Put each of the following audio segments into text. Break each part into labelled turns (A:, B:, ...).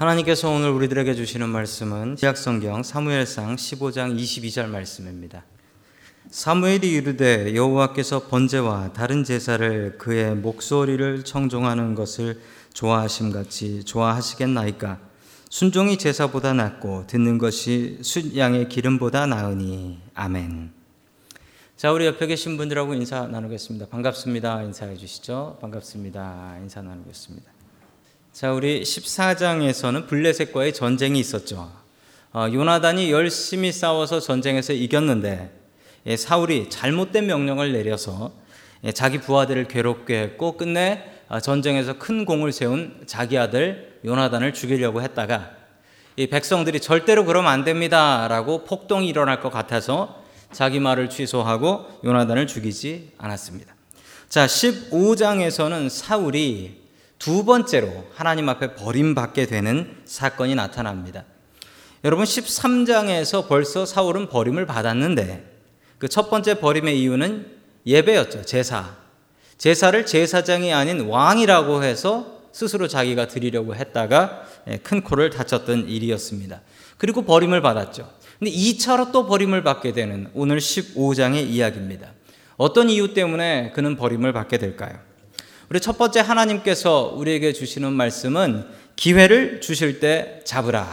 A: 하나님께서 오늘 우리들에게 주시는 말씀은 지약성경 사무엘상 15장 22절 말씀입니다. 사무엘이 이르되 여호와께서 번제와 다른 제사를 그의 목소리를 청종하는 것을 좋아하심 같이 좋아하시겠나이까 순종이 제사보다 낫고 듣는 것이 숫양의 기름보다 나으니 아멘. 자 우리 옆에 계신 분들하고 인사 나누겠습니다. 반갑습니다. 인사해 주시죠. 반갑습니다. 인사 나누겠습니다. 자, 우리 14장에서는 블레셋과의 전쟁이 있었죠. 어, 요나단이 열심히 싸워서 전쟁에서 이겼는데 예, 사울이 잘못된 명령을 내려서 예, 자기 부하들을 괴롭게 했고 끝내 어, 전쟁에서 큰 공을 세운 자기 아들 요나단을 죽이려고 했다가 이 백성들이 절대로 그러면 안 됩니다라고 폭동이 일어날 것 같아서 자기 말을 취소하고 요나단을 죽이지 않았습니다. 자, 15장에서는 사울이 두 번째로 하나님 앞에 버림받게 되는 사건이 나타납니다. 여러분 13장에서 벌써 사울은 버림을 받았는데 그 첫 번째 버림의 이유는 예배였죠. 제사. 제사를 제사장이 아닌 왕이라고 해서 스스로 자기가 드리려고 했다가 예, 큰 코를 다쳤던 일이었습니다. 그리고 버림을 받았죠. 근데 2차로 또 버림을 받게 되는 오늘 15장의 이야기입니다. 어떤 이유 때문에 그는 버림을 받게 될까요? 우리 첫 번째 하나님께서 우리에게 주시는 말씀은 기회를 주실 때 잡으라.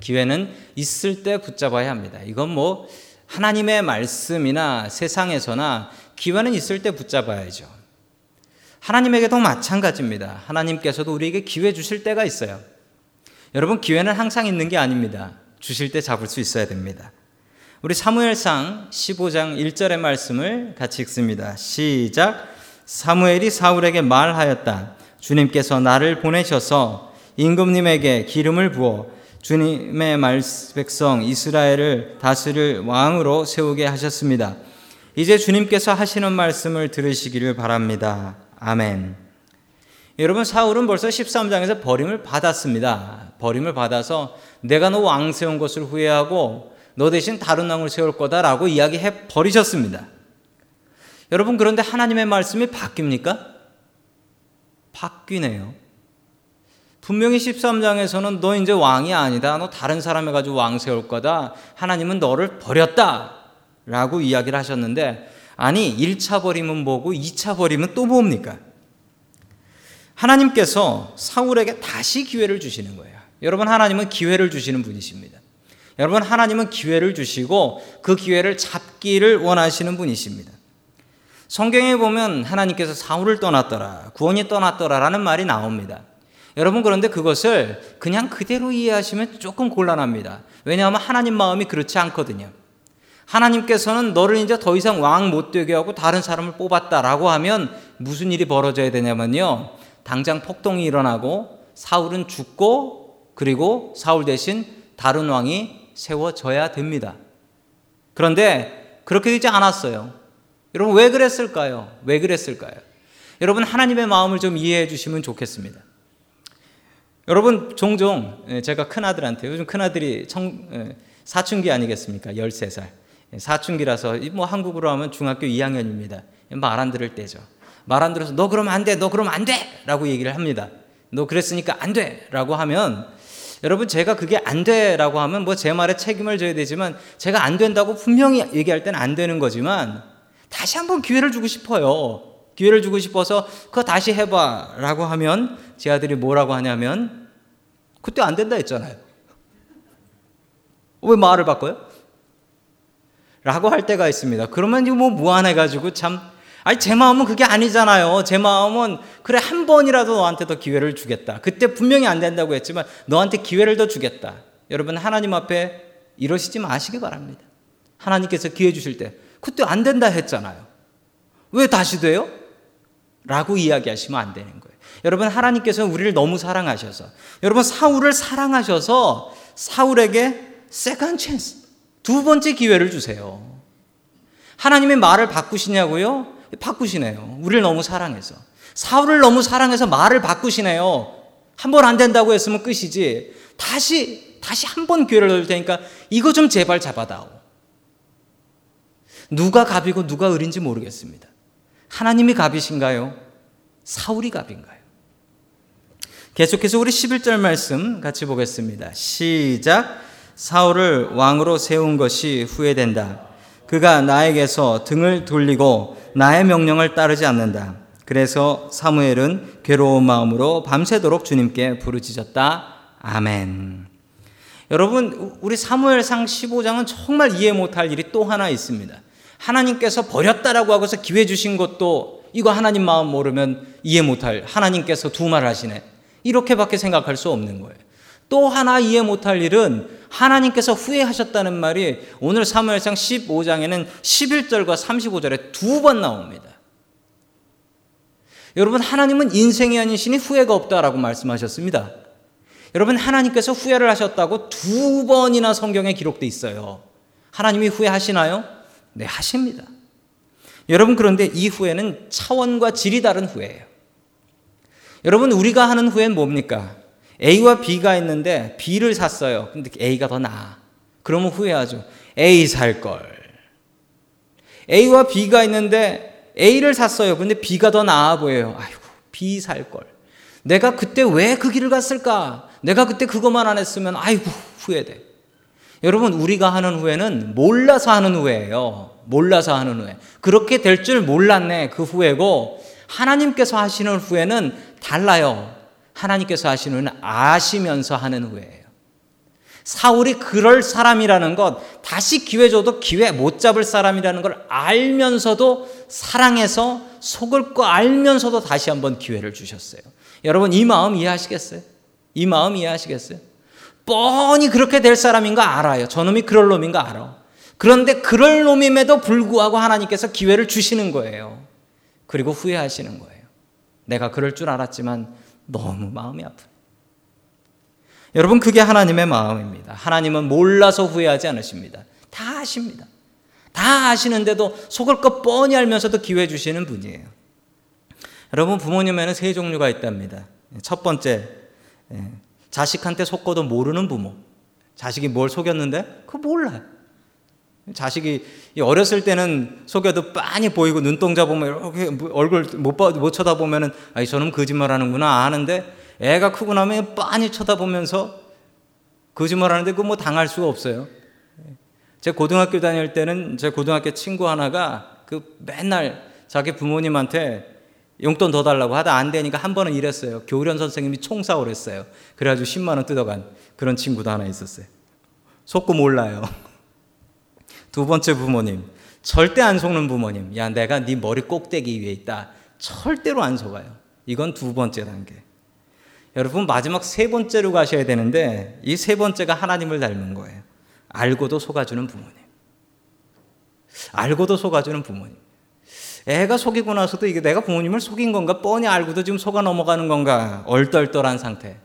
A: 기회는 있을 때 붙잡아야 합니다. 이건 뭐 하나님의 말씀이나 세상에서나 기회는 있을 때 붙잡아야죠. 하나님에게도 마찬가지입니다. 하나님께서도 우리에게 기회 주실 때가 있어요. 여러분 기회는 항상 있는 게 아닙니다. 주실 때 잡을 수 있어야 됩니다. 우리 사무엘상 15장 1절의 말씀을 같이 읽습니다. 시작. 사무엘이 사울에게 말하였다. 주님께서 나를 보내셔서 임금님에게 기름을 부어 주님의 말 백성 이스라엘을 다스릴 왕으로 세우게 하셨습니다. 이제 주님께서 하시는 말씀을 들으시기를 바랍니다. 아멘. 여러분 사울은 벌써 13장에서 버림을 받았습니다. 버림을 받아서 내가 너 왕 세운 것을 후회하고 너 대신 다른 왕을 세울 거다라고 이야기해 버리셨습니다. 여러분 그런데 하나님의 말씀이 바뀝니까? 바뀌네요. 분명히 13장에서는 너 이제 왕이 아니다. 너 다른 사람 해 가지고 왕 세울 거다. 하나님은 너를 버렸다. 라고 이야기를 하셨는데, 아니, 1차 버림은 뭐고 2차 버림은 또 뭡니까? 하나님께서 사울에게 다시 기회를 주시는 거예요. 여러분, 하나님은 기회를 주시는 분이십니다. 여러분, 하나님은 기회를 주시고 그 기회를 잡기를 원하시는 분이십니다. 성경에 보면 하나님께서 사울을 떠났더라, 구원이 떠났더라라는 말이 나옵니다. 여러분 그런데 그것을 그냥 그대로 이해하시면 조금 곤란합니다. 왜냐하면 하나님 마음이 그렇지 않거든요. 하나님께서는 너를 이제 더 이상 왕 못 되게 하고 다른 사람을 뽑았다라고 하면 무슨 일이 벌어져야 되냐면요. 당장 폭동이 일어나고 사울은 죽고 그리고 사울 대신 다른 왕이 세워져야 됩니다. 그런데 그렇게 되지 않았어요. 여러분 왜 그랬을까요? 왜 그랬을까요? 여러분 하나님의 마음을 좀 이해해 주시면 좋겠습니다. 여러분 종종 예, 제가 큰 아들한테 요즘 큰 아들이 청, 예, 사춘기 아니겠습니까? 13살. 예, 사춘기라서 뭐 한국으로 하면 중학교 2학년입니다. 말 안 들을 때죠. 말 안 들어서 너 그러면 안 돼. 너 그러면 안 돼. 라고 얘기를 합니다. 너 그랬으니까 안 돼. 라고 하면 여러분 제가 그게 안 돼라고 하면 뭐 제 말에 책임을 져야 되지만 제가 안 된다고 분명히 얘기할 때는 안 되는 거지만 다시 한번 기회를 주고 싶어요. 기회를 주고 싶어서 그거 다시 해봐 라고 하면 제 아들이 뭐라고 하냐면 그때 안 된다 했잖아요. 왜 말을 바꿔요? 라고 할 때가 있습니다. 그러면 뭐 무안해가지고 참, 아니, 제 마음은 그게 아니잖아요. 제 마음은, 그래, 한 번이라도 너한테 더 기회를 주겠다. 그때 분명히 안 된다고 했지만, 너한테 기회를 더 주겠다. 여러분, 하나님 앞에 이러시지 마시기 바랍니다. 하나님께서 기회 주실 때, 그때 안 된다 했잖아요. 왜 다시 돼요? 라고 이야기하시면 안 되는 거예요. 여러분, 하나님께서 우리를 너무 사랑하셔서, 여러분, 사울을 사랑하셔서 사울에게 second chance, 두 번째 기회를 주세요. 하나님의 말을 바꾸시냐고요? 바꾸시네요. 우리를 너무 사랑해서. 사울을 너무 사랑해서 말을 바꾸시네요. 한 번 안 된다고 했으면 끝이지. 다시, 다시 한 번 기회를 넣을 테니까 이거 좀 제발 잡아다오. 누가 갑이고 누가 을인지 모르겠습니다. 하나님이 갑이신가요? 사울이 갑인가요? 계속해서 우리 11절 말씀 같이 보겠습니다. 시작. 사울을 왕으로 세운 것이 후회된다. 그가 나에게서 등을 돌리고 나의 명령을 따르지 않는다. 그래서 사무엘은 괴로운 마음으로 밤새도록 주님께 부르짖었다. 아멘. 여러분, 우리 사무엘상 15장은 정말 이해 못할 일이 또 하나 있습니다. 하나님께서 버렸다라고 하고서 기회 주신 것도 이거 하나님 마음 모르면 이해 못할 하나님께서 두 말 하시네. 이렇게밖에 생각할 수 없는 거예요. 또 하나 이해 못할 일은 하나님께서 후회하셨다는 말이 오늘 사무엘상 15장에는 11절과 35절에 두 번 나옵니다. 여러분 하나님은 인생이 아닌 신이 후회가 없다라고 말씀하셨습니다. 여러분 하나님께서 후회를 하셨다고 두 번이나 성경에 기록돼 있어요. 하나님이 후회하시나요? 네, 하십니다. 여러분 그런데 이 후회는 차원과 질이 다른 후회예요. 여러분 우리가 하는 후회는 뭡니까? A와 B가 있는데 B를 샀어요. 근데 A가 더 나아. 그러면 후회하죠. A 살 걸. A와 B가 있는데 A를 샀어요. 근데 B가 더 나아 보여요. 아이고, B 살 걸. 내가 그때 왜 그 길을 갔을까? 내가 그때 그것만 안 했으면 아이고, 후회돼. 여러분, 우리가 하는 후회는 몰라서 하는 후회예요. 몰라서 하는 후회. 그렇게 될 줄 몰랐네. 그 후회고 하나님께서 하시는 후회는 달라요. 하나님께서 하시는 아시면서 하는 후회예요. 사울이 그럴 사람이라는 것, 다시 기회 줘도 기회 못 잡을 사람이라는 걸 알면서도 사랑해서 속을 거 알면서도 다시 한번 기회를 주셨어요. 여러분, 이 마음 이해하시겠어요? 이 마음 이해하시겠어요? 뻔히 그렇게 될 사람인 거 알아요. 저놈이 그럴 놈인 거 알아. 그런데 그럴 놈임에도 불구하고 하나님께서 기회를 주시는 거예요. 그리고 후회하시는 거예요. 내가 그럴 줄 알았지만 너무 마음이 아픈. 여러분, 그게 하나님의 마음입니다. 하나님은 몰라서 후회하지 않으십니다. 다 아십니다. 다 아시는데도 속을 것 뻔히 알면서도 기회 주시는 분이에요. 여러분, 부모님에는 세 종류가 있답니다. 첫 번째, 예, 자식한테 속고도 모르는 부모. 자식이 뭘 속였는데? 그거 몰라요. 자식이 어렸을 때는 속여도 빤히 보이고 눈동자 보면 이렇게 얼굴 못, 봐, 못 쳐다보면은 아이 저놈 거짓말 하는구나 아는데 애가 크고 나면 빤히 쳐다보면서 거짓말 하는데 그거 뭐 당할 수가 없어요. 제 고등학교 다닐 때는 제 고등학교 친구 하나가 그 맨날 자기 부모님한테 용돈 더 달라고 하다 안 되니까 한 번은 이랬어요. 교련 선생님이 총사오를 했어요. 그래가지고 10만 원 뜯어간 그런 친구도 하나 있었어요. 속고 몰라요. 두 번째 부모님. 절대 안 속는 부모님. 야, 내가 네 머리 꼭대기 위에 있다. 절대로 안 속아요. 이건 두 번째 단계. 여러분, 마지막 세 번째로 가셔야 되는데, 이 세 번째가 하나님을 닮은 거예요. 알고도 속아주는 부모님. 알고도 속아주는 부모님. 애가 속이고 나서도 이게 내가 부모님을 속인 건가? 뻔히 알고도 지금 속아 넘어가는 건가? 얼떨떨한 상태.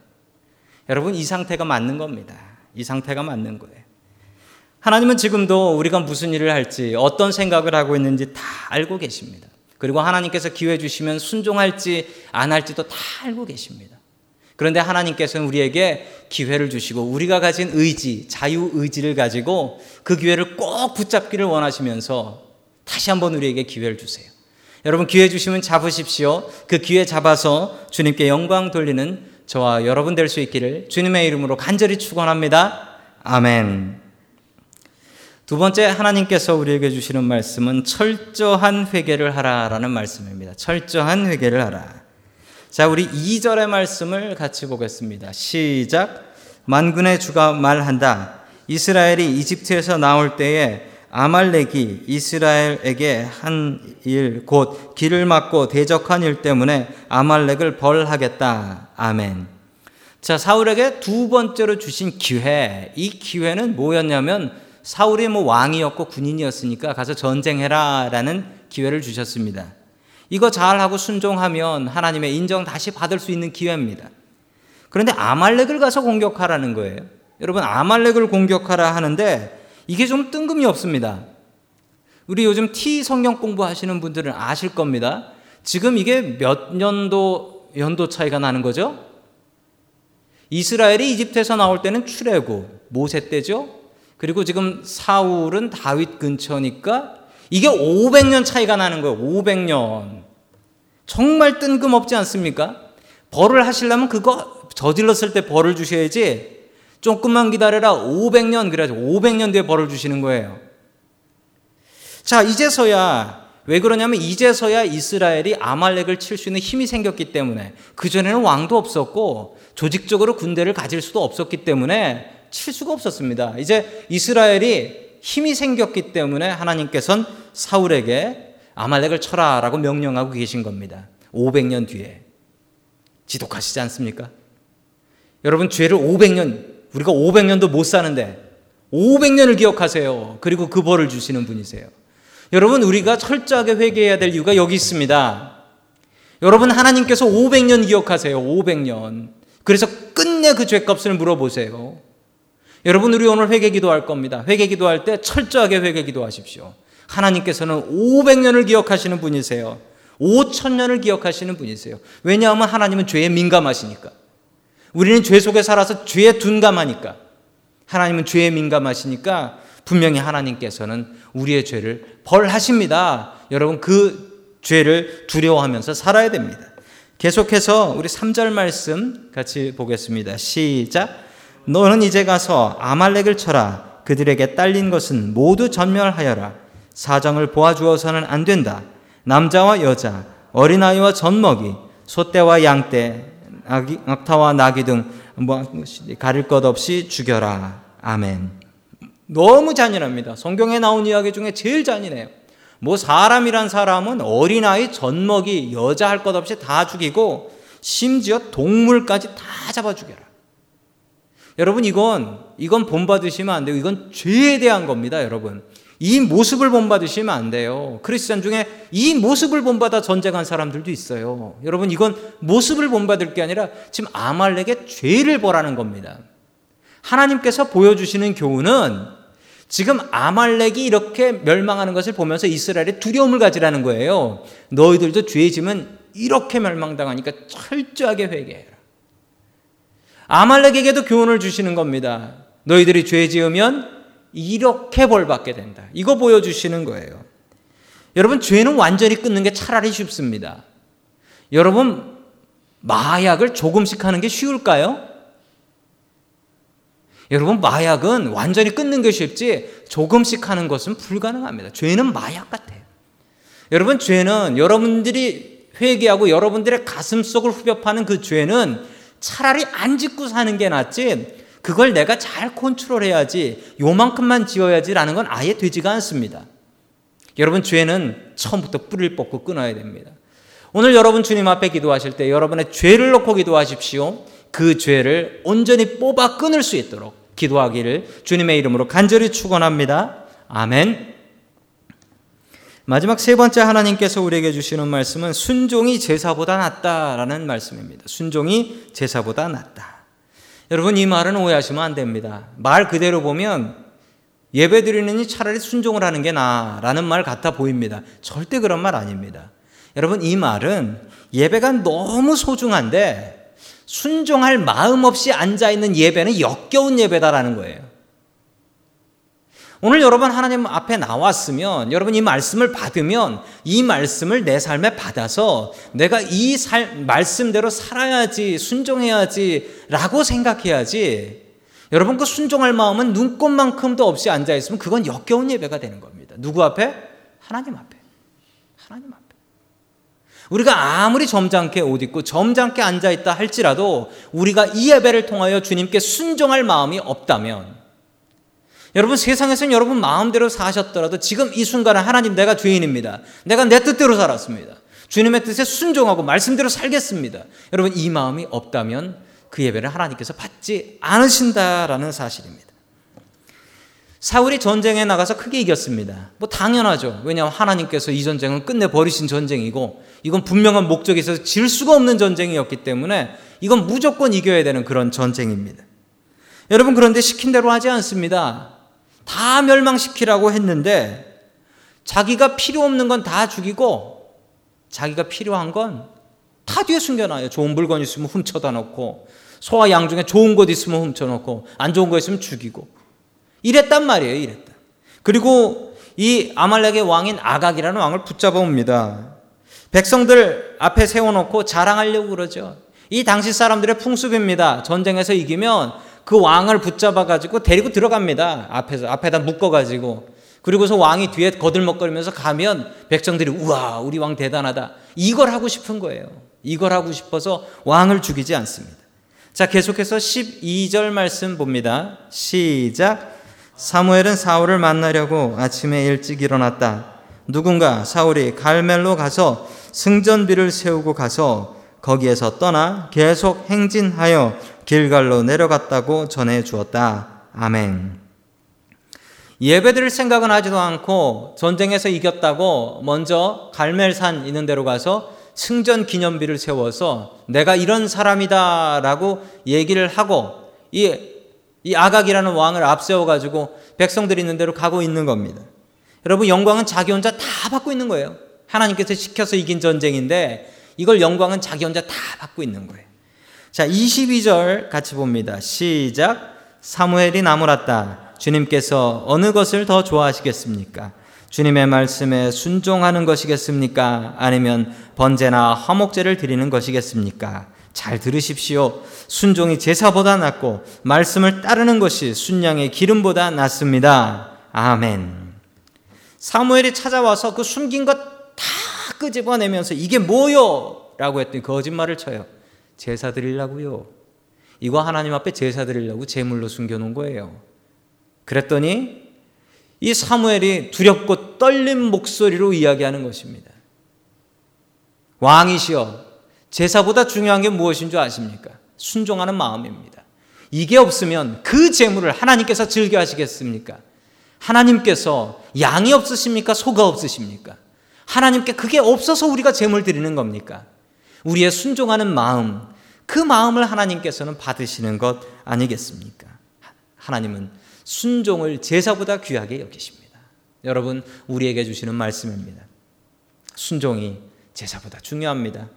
A: 여러분, 이 상태가 맞는 겁니다. 이 상태가 맞는 거예요. 하나님은 지금도 우리가 무슨 일을 할지 어떤 생각을 하고 있는지 다 알고 계십니다. 그리고 하나님께서 기회 주시면 순종할지 안 할지도 다 알고 계십니다. 그런데 하나님께서는 우리에게 기회를 주시고 우리가 가진 의지, 자유 의지를 가지고 그 기회를 꼭 붙잡기를 원하시면서 다시 한번 우리에게 기회를 주세요. 여러분 기회 주시면 잡으십시오. 그 기회 잡아서 주님께 영광 돌리는 저와 여러분 될 수 있기를 주님의 이름으로 간절히 축원합니다. 아멘. 두 번째 하나님께서 우리에게 주시는 말씀은 철저한 회개를 하라라는 말씀입니다. 철저한 회개를 하라. 자, 우리 2절의 말씀을 같이 보겠습니다. 시작. 만군의 주가 말한다. 이스라엘이 이집트에서 나올 때에 아말렉이 이스라엘에게 한 일, 곧 길을 막고 대적한 일 때문에 아말렉을 벌하겠다. 아멘. 자, 사울에게 두 번째로 주신 기회. 이 기회는 뭐였냐면 사울이 뭐 왕이었고 군인이었으니까 가서 전쟁해라라는 기회를 주셨습니다. 이거 잘하고 순종하면 하나님의 인정 다시 받을 수 있는 기회입니다. 그런데 아말렉을 가서 공격하라는 거예요. 여러분 아말렉을 공격하라 하는데 이게 좀 뜬금이 없습니다. 우리 요즘 T 성경 공부하시는 분들은 아실 겁니다. 지금 이게 몇 년도 연도 차이가 나는 거죠? 이스라엘이 이집트에서 나올 때는 출애굽 모세 때죠. 그리고 지금 사울은 다윗 근처니까 이게 500년 차이가 나는 거예요. 500년. 정말 뜬금없지 않습니까? 벌을 하시려면 그거 저질렀을 때 벌을 주셔야지 조금만 기다려라 500년 그래야지 500년 뒤에 벌을 주시는 거예요. 자, 이제서야 왜 그러냐면 이제서야 이스라엘이 아말렉을 칠 수 있는 힘이 생겼기 때문에 그전에는 왕도 없었고 조직적으로 군대를 가질 수도 없었기 때문에 칠 수가 없었습니다. 이제 이스라엘이 힘이 생겼기 때문에 하나님께서는 사울에게 아말렉을 쳐라라고 명령하고 계신 겁니다. 500년 뒤에. 지독하시지 않습니까? 여러분 죄를 500년 우리가 500년도 못 사는데 500년을 기억하세요. 그리고 그 벌을 주시는 분이세요. 여러분 우리가 철저하게 회개해야 될 이유가 여기 있습니다. 여러분 하나님께서 500년 기억하세요. 500년. 그래서 끝내 그 죄값을 물어보세요. 여러분 우리 오늘 회개 기도할 겁니다. 회개 기도할 때 철저하게 회개 기도하십시오. 하나님께서는 500년을 기억하시는 분이세요. 5천년을 기억하시는 분이세요. 왜냐하면 하나님은 죄에 민감하시니까. 우리는 죄 속에 살아서 죄에 둔감하니까. 하나님은 죄에 민감하시니까 분명히 하나님께서는 우리의 죄를 벌하십니다. 여러분 그 죄를 두려워하면서 살아야 됩니다. 계속해서 우리 3절 말씀 같이 보겠습니다. 시작. 너는 이제 가서 아말렉을 쳐라. 그들에게 딸린 것은 모두 전멸하여라. 사정을 보아주어서는 안 된다. 남자와 여자, 어린아이와 젖먹이, 소떼와 양떼, 악타와 나귀 등 뭐 가릴 것 없이 죽여라. 아멘. 너무 잔인합니다. 성경에 나온 이야기 중에 제일 잔인해요. 뭐 사람이란 사람은 어린아이, 젖먹이, 여자 할 것 없이 다 죽이고 심지어 동물까지 다 잡아 죽여라. 여러분 이건 이건 본받으시면 안 돼요. 이건 죄에 대한 겁니다, 여러분. 이 모습을 본받으시면 안 돼요. 크리스천 중에 이 모습을 본받아 전쟁한 사람들도 있어요. 여러분 이건 모습을 본받을 게 아니라 지금 아말렉의 죄를 보라는 겁니다. 하나님께서 보여주시는 교훈은 지금 아말렉이 이렇게 멸망하는 것을 보면서 이스라엘이 두려움을 가지라는 거예요. 너희들도 죄 지면 이렇게 멸망당하니까 철저하게 회개해라. 아말렉에게도 교훈을 주시는 겁니다. 너희들이 죄 지으면 이렇게 벌 받게 된다. 이거 보여주시는 거예요. 여러분, 죄는 완전히 끊는 게 차라리 쉽습니다. 여러분, 마약을 조금씩 하는 게 쉬울까요? 여러분, 마약은 완전히 끊는 게 쉽지 조금씩 하는 것은 불가능합니다. 죄는 마약 같아요. 여러분, 죄는 여러분들이 회개하고 여러분들의 가슴 속을 후벼 파는 그 죄는 차라리 안 짓고 사는 게 낫지 그걸 내가 잘 컨트롤해야지 요만큼만 지어야지라는 건 아예 되지가 않습니다. 여러분 죄는 처음부터 뿌리를 뽑고 끊어야 됩니다. 오늘 여러분 주님 앞에 기도하실 때 여러분의 죄를 놓고 기도하십시오. 그 죄를 온전히 뽑아 끊을 수 있도록 기도하기를 주님의 이름으로 간절히 축원합니다. 아멘. 마지막 세 번째 하나님께서 우리에게 주시는 말씀은 순종이 제사보다 낫다라는 말씀입니다. 순종이 제사보다 낫다. 여러분 이 말은 오해하시면 안 됩니다. 말 그대로 보면 예배 드리느니 차라리 순종을 하는 게 나라는 말 같아 보입니다. 절대 그런 말 아닙니다. 여러분 이 말은 예배가 너무 소중한데 순종할 마음 없이 앉아 있는 예배는 역겨운 예배다라는 거예요. 오늘 여러분 하나님 앞에 나왔으면 여러분 이 말씀을 받으면 이 말씀을 내 삶에 받아서 내가 이 살, 말씀대로 살아야지 순종해야지 라고 생각해야지 여러분 그 순종할 마음은 눈꽃만큼도 없이 앉아 있으면 그건 역겨운 예배가 되는 겁니다. 누구 앞에? 하나님 앞에. 하나님 앞에. 우리가 아무리 점잖게 옷 입고 점잖게 앉아 있다 할지라도 우리가 이 예배를 통하여 주님께 순종할 마음이 없다면 여러분 세상에서는 여러분 마음대로 사셨더라도 지금 이 순간은 하나님 내가 죄인입니다. 내가 내 뜻대로 살았습니다. 주님의 뜻에 순종하고 말씀대로 살겠습니다. 여러분 이 마음이 없다면 그 예배를 하나님께서 받지 않으신다라는 사실입니다. 사울이 전쟁에 나가서 크게 이겼습니다. 뭐 당연하죠. 왜냐하면 하나님께서 이 전쟁은 끝내 버리신 전쟁이고 이건 분명한 목적이 있어서 질 수가 없는 전쟁이었기 때문에 이건 무조건 이겨야 되는 그런 전쟁입니다. 여러분 그런데 시킨 대로 하지 않습니다. 다 멸망시키라고 했는데 자기가 필요 없는 건 다 죽이고 자기가 필요한 건 다 뒤에 숨겨놔요. 좋은 물건 있으면 훔쳐다 놓고 소와 양 중에 좋은 것 있으면 훔쳐놓고 안 좋은 거 있으면 죽이고 이랬단 말이에요. 이랬다. 그리고 이 아말렉의 왕인 아각이라는 왕을 붙잡아 옵니다. 백성들 앞에 세워놓고 자랑하려고 그러죠. 이 당시 사람들의 풍습입니다. 전쟁에서 이기면 그 왕을 붙잡아 가지고 데리고 들어갑니다. 앞에서 앞에다 묶어 가지고 그리고서 왕이 뒤에 거들먹거리면서 가면 백성들이 우와 우리 왕 대단하다 이걸 하고 싶은 거예요. 이걸 하고 싶어서 왕을 죽이지 않습니다. 자 계속해서 12절 말씀 봅니다. 시작. 사무엘은 사울을 만나려고 아침에 일찍 일어났다. 누군가 사울이 갈멜로 가서 승전비를 세우고 가서 거기에서 떠나 계속 행진하여 길갈로 내려갔다고 전해 주었다. 아멘. 예배 드릴 생각은 하지도 않고 전쟁에서 이겼다고 먼저 갈멜산 있는 데로 가서 승전 기념비를 세워서 내가 이런 사람이다라고 얘기를 하고 이, 이 아각이라는 왕을 앞세워 가지고 백성들이 있는 데로 가고 있는 겁니다. 여러분 영광은 자기 혼자 다 받고 있는 거예요. 하나님께서 시켜서 이긴 전쟁인데 이걸 영광은 자기 혼자 다 받고 있는 거예요. 자, 22절 같이 봅니다. 시작. 사무엘이 나무랐다. 주님께서 어느 것을 더 좋아하시겠습니까? 주님의 말씀에 순종하는 것이겠습니까? 아니면 번제나 화목제를 드리는 것이겠습니까? 잘 들으십시오. 순종이 제사보다 낫고 말씀을 따르는 것이 순양의 기름보다 낫습니다. 아멘. 사무엘이 찾아와서 그 숨긴 것 다 끄집어내면서 이게 뭐요? 라고 했더니 거짓말을 쳐요. 제사 드리려고요. 이거 하나님 앞에 제사 드리려고 제물로 숨겨놓은 거예요. 그랬더니 이 사무엘이 두렵고 떨린 목소리로 이야기하는 것입니다. 왕이시여, 제사보다 중요한 게 무엇인 줄 아십니까? 순종하는 마음입니다. 이게 없으면 그 제물을 하나님께서 즐겨 하시겠습니까? 하나님께서 양이 없으십니까? 소가 없으십니까? 하나님께 그게 없어서 우리가 제물 드리는 겁니까? 우리의 순종하는 마음, 그 마음을 하나님께서는 받으시는 것 아니겠습니까? 하나님은 순종을 제사보다 귀하게 여기십니다. 여러분, 우리에게 주시는 말씀입니다. 순종이 제사보다 중요합니다.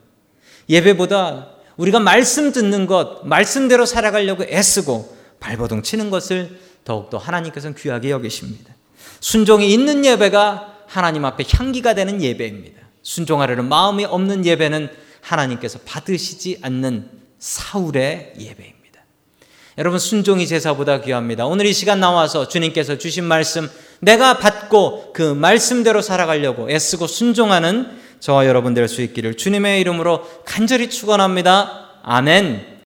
A: 예배보다 우리가 말씀 듣는 것, 말씀대로 살아가려고 애쓰고 발버둥 치는 것을 더욱더 하나님께서는 귀하게 여기십니다. 순종이 있는 예배가 하나님 앞에 향기가 되는 예배입니다. 순종하려는 마음이 없는 예배는 하나님께서 받으시지 않는 사울의 예배입니다. 여러분 순종이 제사보다 귀합니다. 오늘 이 시간 나와서 주님께서 주신 말씀 내가 받고 그 말씀대로 살아가려고 애쓰고 순종하는 저와 여러분 될 수 있기를 주님의 이름으로 간절히 축원합니다. 아멘.